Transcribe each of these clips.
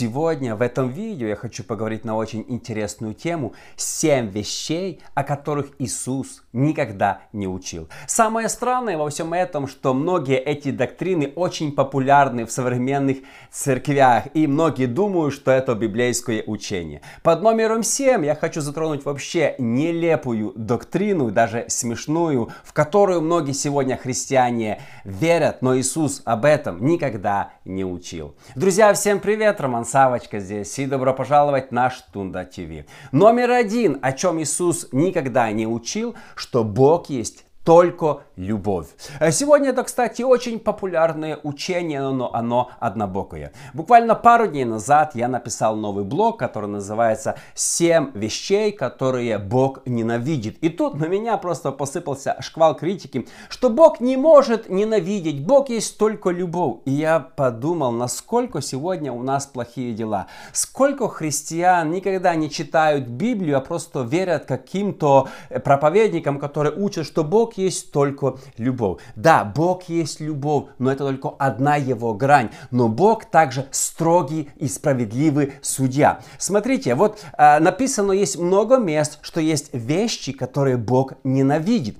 Сегодня в этом видео я хочу поговорить на очень интересную тему «7 вещей, о которых Иисус никогда не учил». Самое странное во всем этом, что многие эти доктрины очень популярны в современных церквях, и многие думают, что это библейское учение. Под номером 7 я хочу затронуть вообще нелепую доктрину, даже смешную, в которую многие сегодня христиане верят, но Иисус об этом никогда не учил. Друзья, всем привет! Роман Савочка здесь и добро пожаловать на Штунда ТВ. Номер один, о чем Иисус никогда не учил, что Бог есть только любовь. Э, сегодня это, кстати, очень популярное учение, но оно однобокое. Буквально пару дней назад я написал новый блог, который называется «7 вещей, которые Бог ненавидит». И тут на меня просто посыпался шквал критики, что Бог не может ненавидеть, Бог есть только любовь. И я подумал, насколько сегодня у нас плохие дела. Сколько христиан никогда не читают Библию, а просто верят каким-то проповедникам, которые учат, что Бог есть только любовь. Да, Бог есть любовь, но это только одна его грань. Но Бог также строгий и справедливый судья. Смотрите, вот э, написано есть много мест, что есть вещи, которые Бог ненавидит.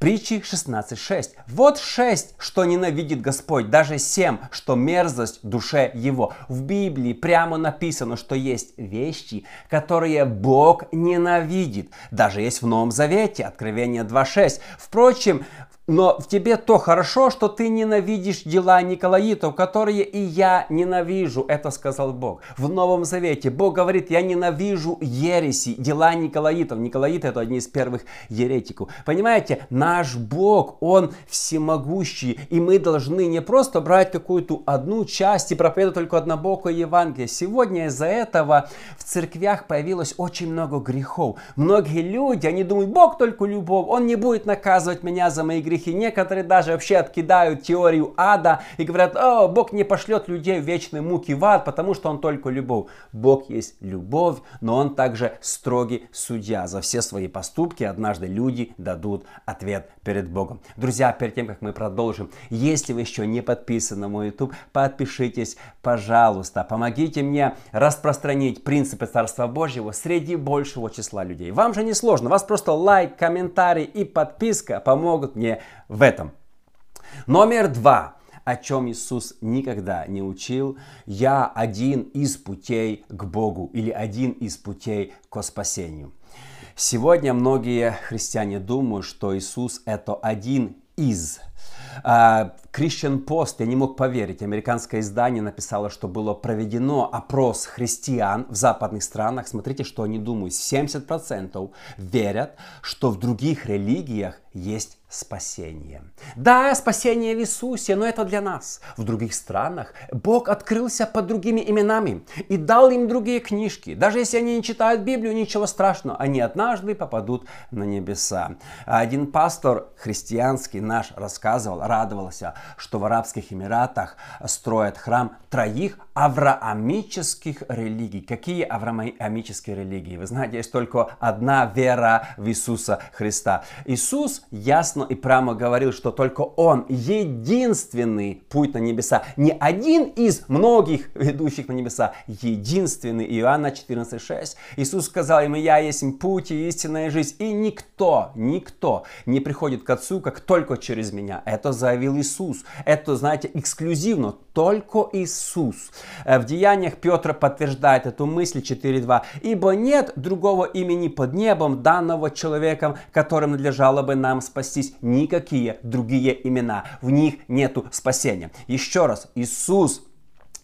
Притчи 16.6. Вот шесть, что ненавидит Господь, даже семь, что мерзость душе его. В Библии прямо написано, что есть вещи, которые Бог ненавидит. Даже есть в Новом Завете, Откровение 2.6. Впрочем, но в тебе то хорошо, что ты ненавидишь дела Николаитов, которые и я ненавижу. Это сказал Бог. В Новом Завете Бог говорит, я ненавижу ереси, дела Николаитов. Николаиты это одни из первых еретиков. Понимаете, наш Бог, Он всемогущий. И мы должны не просто брать какую-то одну часть и проповедовать только однобокое Евангелие. Сегодня из-за этого в церквях появилось очень много грехов. Многие люди, они думают, Бог только любовь, Он не будет наказывать меня за мои грехи грехи. Некоторые даже вообще откидают теорию ада и говорят, о, Бог не пошлет людей в вечные муки в ад, потому что Он только любовь. Бог есть любовь, но Он также строгий судья. За все свои поступки однажды люди дадут ответ перед Богом. Друзья, перед тем, как мы продолжим, если вы еще не подписаны на мой YouTube, подпишитесь, пожалуйста. Помогите мне распространить принципы Царства Божьего среди большего числа людей. Вам же не сложно, вас просто лайк, комментарий и подписка помогут мне в этом. Номер два о чем Иисус никогда не учил. Я один из путей к Богу или один из путей к спасению. Сегодня многие христиане думают, что Иисус это один из. А, Christian Post, я не мог поверить, американское издание написало, что было проведено опрос христиан в западных странах. Смотрите, что они думают. 70% верят, что в других религиях есть спасение. Да, спасение в Иисусе, но это для нас. В других странах Бог открылся под другими именами и дал им другие книжки. Даже если они не читают Библию, ничего страшного, они однажды попадут на небеса. Один пастор христианский наш рассказывал, радовался, что в Арабских Эмиратах строят храм троих авраамических религий. Какие авраамические религии? Вы знаете, есть только одна вера в Иисуса Христа. Иисус ясно и прямо говорил, что только Он единственный путь на небеса. Не один из многих ведущих на небеса, единственный. Иоанна 14,6. Иисус сказал ему, я есть путь и истинная жизнь. И никто, никто не приходит к Отцу, как только через меня. Это заявил Иисус. Это, знаете, эксклюзивно. Только Иисус. Э, в Деяниях Петр подтверждает эту мысль 4.2. «Ибо нет другого имени под небом, данного человеком, которым надлежало бы нам спастись. Никакие другие имена. В них нету спасения». Еще раз, Иисус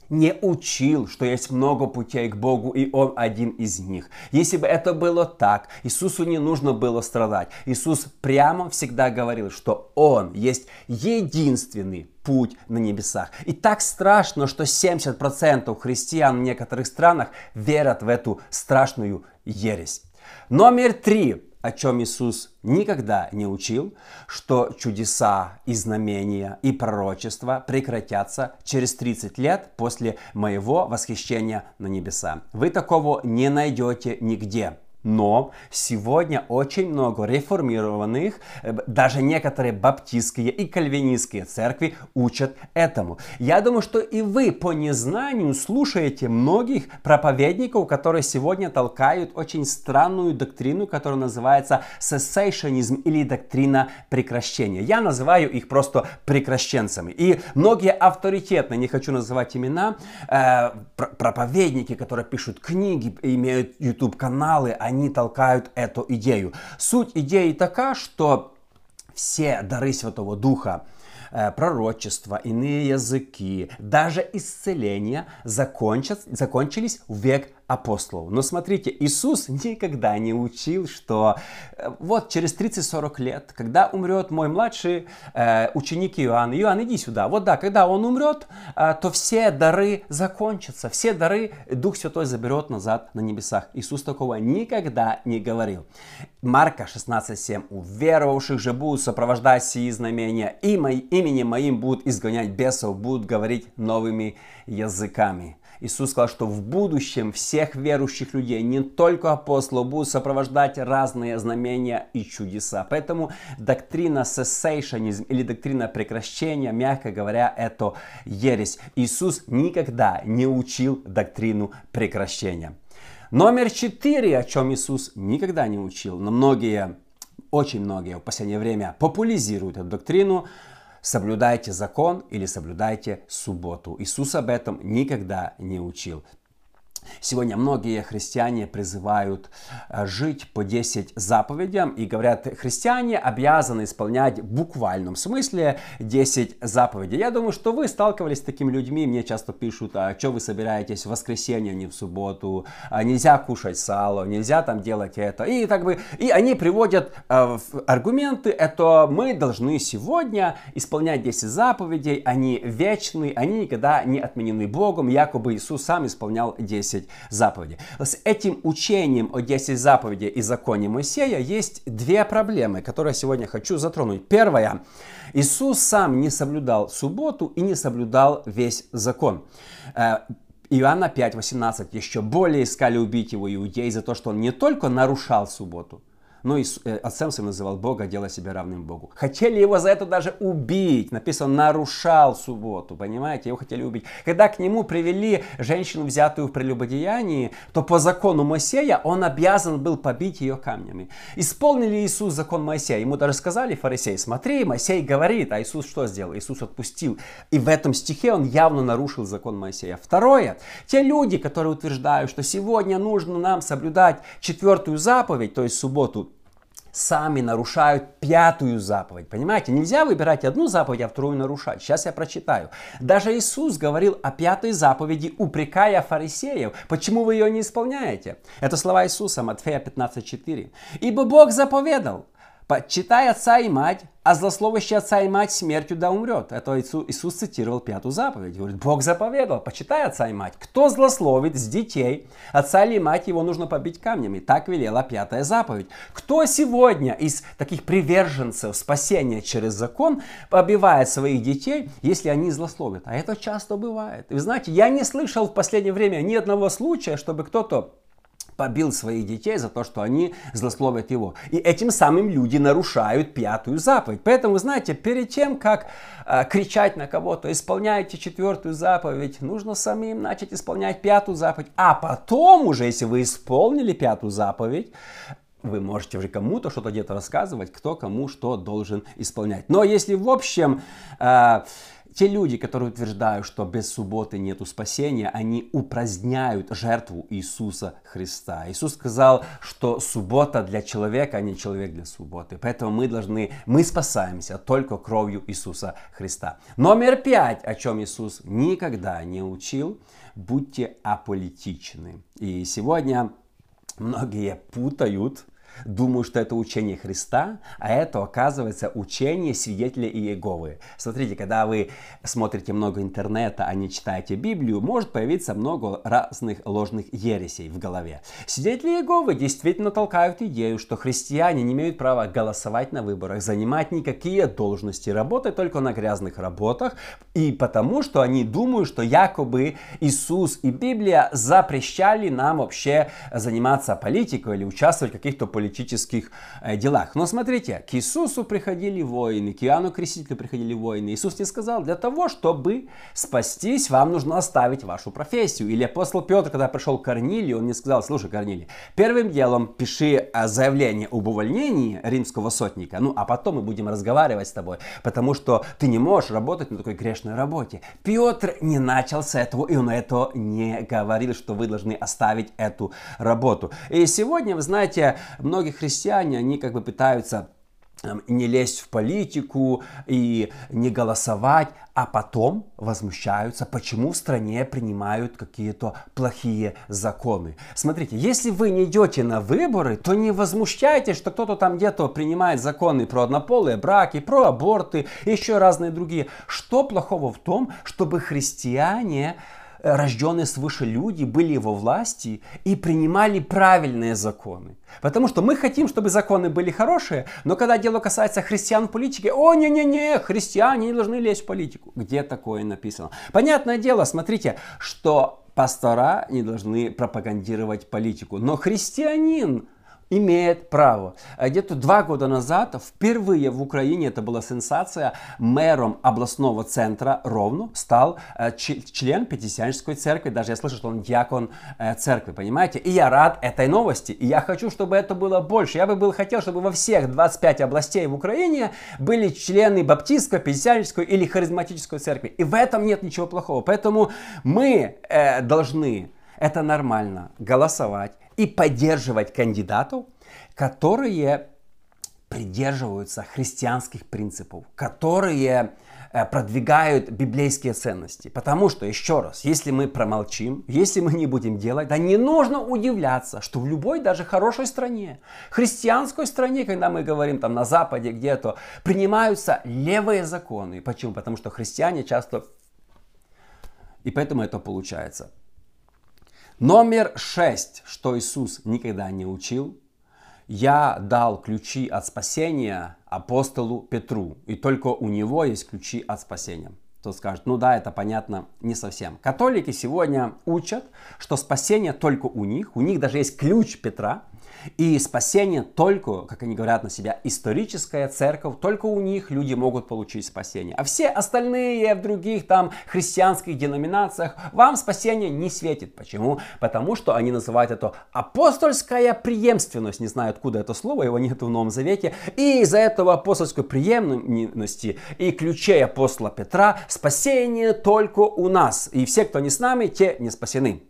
не учил, что есть много путей к Богу, и Он один из них. Если бы это было так, Иисусу не нужно было страдать. Иисус прямо всегда говорил, что Он есть единственный путь на небесах. И так страшно, что 70% христиан в некоторых странах верят в эту страшную ересь. Номер три о чем Иисус никогда не учил, что чудеса и знамения и пророчества прекратятся через 30 лет после моего восхищения на небеса. Вы такого не найдете нигде. Но сегодня очень много реформированных, э, даже некоторые баптистские и кальвинистские церкви учат этому. Я думаю, что и вы по незнанию слушаете многих проповедников, которые сегодня толкают очень странную доктрину, которая называется cessationism или доктрина прекращения. Я называю их просто прекращенцами. И многие авторитетные, не хочу называть имена, э, проповедники, которые пишут книги, имеют YouTube-каналы, они толкают эту идею. Суть идеи такая, что все дары Святого Духа, э, пророчества, иные языки, даже исцеления закончат, закончились в век апостолов. Но смотрите, Иисус никогда не учил, что э, вот через 30-40 лет, когда умрет мой младший э, ученик Иоанн, Иоанн, иди сюда. Вот да, когда он умрет, э, то все дары закончатся, все дары Дух Святой заберет назад на небесах. Иисус такого никогда не говорил. Марка 16.7. У веровавших же будут сопровождать сии знамения, и мои, именем моим будут изгонять бесов, будут говорить новыми языками. Иисус сказал, что в будущем всех верующих людей, не только апостолов, будут сопровождать разные знамения и чудеса. Поэтому доктрина cessationism или доктрина прекращения, мягко говоря, это ересь. Иисус никогда не учил доктрину прекращения. Номер четыре, о чем Иисус никогда не учил, но многие, очень многие в последнее время популяризируют эту доктрину, соблюдайте закон или соблюдайте субботу. Иисус об этом никогда не учил. Сегодня многие христиане призывают э, жить по 10 заповедям и говорят, христиане обязаны исполнять в буквальном смысле 10 заповедей. Я думаю, что вы сталкивались с такими людьми, мне часто пишут, а что вы собираетесь в воскресенье, а не в субботу, а нельзя кушать сало, нельзя там делать это. И, так бы, и они приводят э, аргументы, это мы должны сегодня исполнять 10 заповедей, они вечны, они никогда не отменены Богом, якобы Иисус сам исполнял 10 10 заповедей. С этим учением о 10 заповедей и законе Моисея есть две проблемы, которые я сегодня хочу затронуть. Первая. Иисус сам не соблюдал субботу и не соблюдал весь закон. Э, Иоанна 5:18 еще более искали убить его иудеи за то, что он не только нарушал субботу, но и э, отцем своим называл Бога, делая себя равным Богу. Хотели его за это даже убить. Написано, нарушал субботу, понимаете? Его хотели убить. Когда к нему привели женщину, взятую в прелюбодеянии, то по закону Моисея он обязан был побить ее камнями. Исполнили Иисус закон Моисея. Ему даже сказали фарисеи, смотри, Моисей говорит, а Иисус что сделал? Иисус отпустил. И в этом стихе он явно нарушил закон Моисея. Второе, те люди, которые утверждают, что сегодня нужно нам соблюдать четвертую заповедь, то есть субботу, сами нарушают пятую заповедь. Понимаете, нельзя выбирать одну заповедь, а вторую нарушать. Сейчас я прочитаю. Даже Иисус говорил о пятой заповеди, упрекая фарисеев. Почему вы ее не исполняете? Это слова Иисуса, Матфея 15.4. Ибо Бог заповедал, Почитай отца и мать, а злословящий отца и мать смертью да умрет. Это Иисус цитировал пятую заповедь. Говорит, Бог заповедал, почитай отца и мать. Кто злословит с детей, отца или мать его нужно побить камнями. Так велела пятая заповедь. Кто сегодня из таких приверженцев спасения через закон побивает своих детей, если они злословят? А это часто бывает. И вы знаете, я не слышал в последнее время ни одного случая, чтобы кто-то побил своих детей за то, что они злословят его. И этим самым люди нарушают пятую заповедь. Поэтому, знаете, перед тем, как э, кричать на кого-то, исполняйте четвертую заповедь, нужно самим начать исполнять пятую заповедь. А потом уже, если вы исполнили пятую заповедь, вы можете уже кому-то что-то где-то рассказывать, кто кому что должен исполнять. Но если в общем... Э, те люди, которые утверждают, что без субботы нету спасения, они упраздняют жертву Иисуса Христа. Иисус сказал, что суббота для человека, а не человек для субботы. Поэтому мы должны, мы спасаемся только кровью Иисуса Христа. Номер пять, о чем Иисус никогда не учил, будьте аполитичны. И сегодня многие путают думают, что это учение Христа, а это, оказывается, учение свидетеля Иеговы. Смотрите, когда вы смотрите много интернета, а не читаете Библию, может появиться много разных ложных ересей в голове. Свидетели Иеговы действительно толкают идею, что христиане не имеют права голосовать на выборах, занимать никакие должности, работать только на грязных работах, и потому, что они думают, что якобы Иисус и Библия запрещали нам вообще заниматься политикой или участвовать в каких-то политических э, делах. Но смотрите, к Иисусу приходили воины, к Иоанну Крестителю приходили воины. Иисус не сказал, для того, чтобы спастись, вам нужно оставить вашу профессию. Или апостол Петр, когда пришел к Корнилию, он не сказал, слушай, Корнилий, первым делом пиши э, заявление об увольнении римского сотника, ну а потом мы будем разговаривать с тобой, потому что ты не можешь работать на такой грешной работе. Петр не начал с этого, и он это не говорил, что вы должны оставить эту работу. И сегодня, вы знаете, многие христиане, они как бы пытаются не лезть в политику и не голосовать, а потом возмущаются, почему в стране принимают какие-то плохие законы. Смотрите, если вы не идете на выборы, то не возмущайтесь, что кто-то там где-то принимает законы про однополые браки, про аборты, еще разные другие. Что плохого в том, чтобы христиане рожденные свыше люди были его власти и принимали правильные законы. Потому что мы хотим, чтобы законы были хорошие, но когда дело касается христиан в политике, о, не-не-не, христиане не должны лезть в политику. Где такое написано? Понятное дело, смотрите, что пастора не должны пропагандировать политику, но христианин имеет право. А где-то два года назад, впервые в Украине, это была сенсация, мэром областного центра Ровно стал э, член Пятидесятнической церкви. Даже я слышал, что он диакон э, церкви, понимаете? И я рад этой новости. И я хочу, чтобы это было больше. Я бы был хотел, чтобы во всех 25 областей в Украине были члены Баптистской, Пятидесятнической или Харизматической церкви. И в этом нет ничего плохого. Поэтому мы э, должны, это нормально, голосовать и поддерживать кандидатов, которые придерживаются христианских принципов, которые э, продвигают библейские ценности. Потому что, еще раз, если мы промолчим, если мы не будем делать, да не нужно удивляться, что в любой даже хорошей стране, христианской стране, когда мы говорим там на Западе где-то, принимаются левые законы. Почему? Потому что христиане часто... И поэтому это получается. Номер шесть, что Иисус никогда не учил. Я дал ключи от спасения апостолу Петру, и только у него есть ключи от спасения. Кто скажет, ну да, это понятно не совсем. Католики сегодня учат, что спасение только у них, у них даже есть ключ Петра, и спасение только, как они говорят на себя, историческая церковь, только у них люди могут получить спасение. А все остальные в других там христианских деноминациях вам спасение не светит. Почему? Потому что они называют это апостольская преемственность. Не знаю, откуда это слово, его нет в Новом Завете. И из-за этого апостольской преемственности и ключей апостола Петра спасение только у нас. И все, кто не с нами, те не спасены.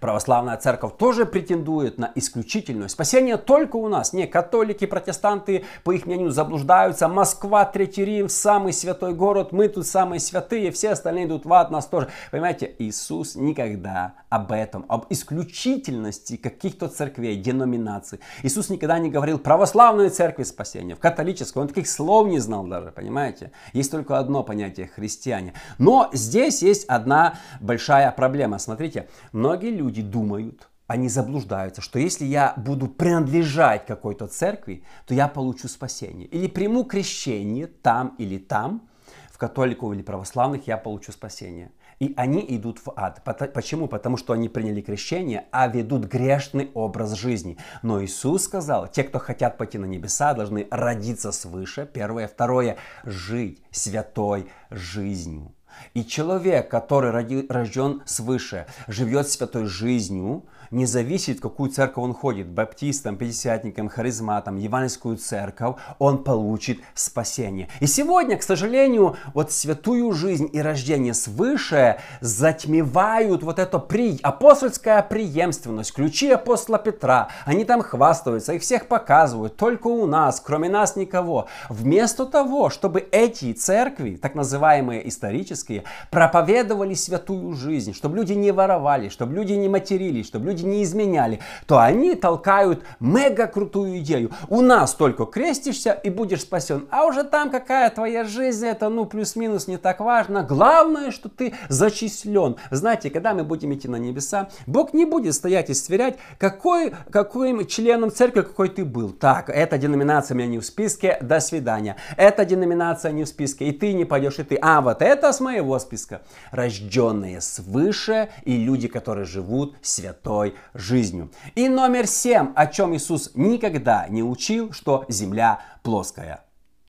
Православная церковь тоже претендует на исключительное спасение только у нас. Не, католики, протестанты, по их мнению, заблуждаются. Москва, Третий Рим, самый святой город, мы тут самые святые, все остальные идут в ад, нас тоже. Понимаете, Иисус никогда об этом, об исключительности каких-то церквей, деноминаций. Иисус никогда не говорил православной церкви спасения, в католической, он таких слов не знал даже, понимаете? Есть только одно понятие христиане. Но здесь есть одна большая проблема. Смотрите, многие люди думают, они заблуждаются, что если я буду принадлежать какой-то церкви, то я получу спасение. Или приму крещение там или там, в католиков или православных я получу спасение. И они идут в ад. Почему? Потому что они приняли крещение, а ведут грешный образ жизни. Но Иисус сказал, те, кто хотят пойти на небеса, должны родиться свыше. Первое. Второе. Жить святой жизнью. И человек, который рожден свыше, живет святой жизнью, не зависит, в какую церковь он ходит, баптистам, пятидесятникам, харизматам, евангельскую церковь, он получит спасение. И сегодня, к сожалению, вот святую жизнь и рождение свыше затмевают вот это при... апостольская преемственность, ключи апостола Петра. Они там хвастаются, их всех показывают, только у нас, кроме нас никого. Вместо того, чтобы эти церкви, так называемые исторические, проповедовали святую жизнь, чтобы люди не воровали, чтобы люди не матерились, чтобы люди не изменяли, то они толкают мега крутую идею. У нас только крестишься и будешь спасен, а уже там какая твоя жизнь, это ну плюс-минус не так важно. Главное, что ты зачислен. Знаете, когда мы будем идти на небеса, Бог не будет стоять и сверять, какой, какой членом церкви какой ты был. Так, эта деноминация у меня не в списке, до свидания. Эта деноминация не в списке, и ты не пойдешь, и ты. А вот это с моего списка. Рожденные свыше и люди, которые живут святой жизнью. И номер семь, о чем Иисус никогда не учил, что земля плоская.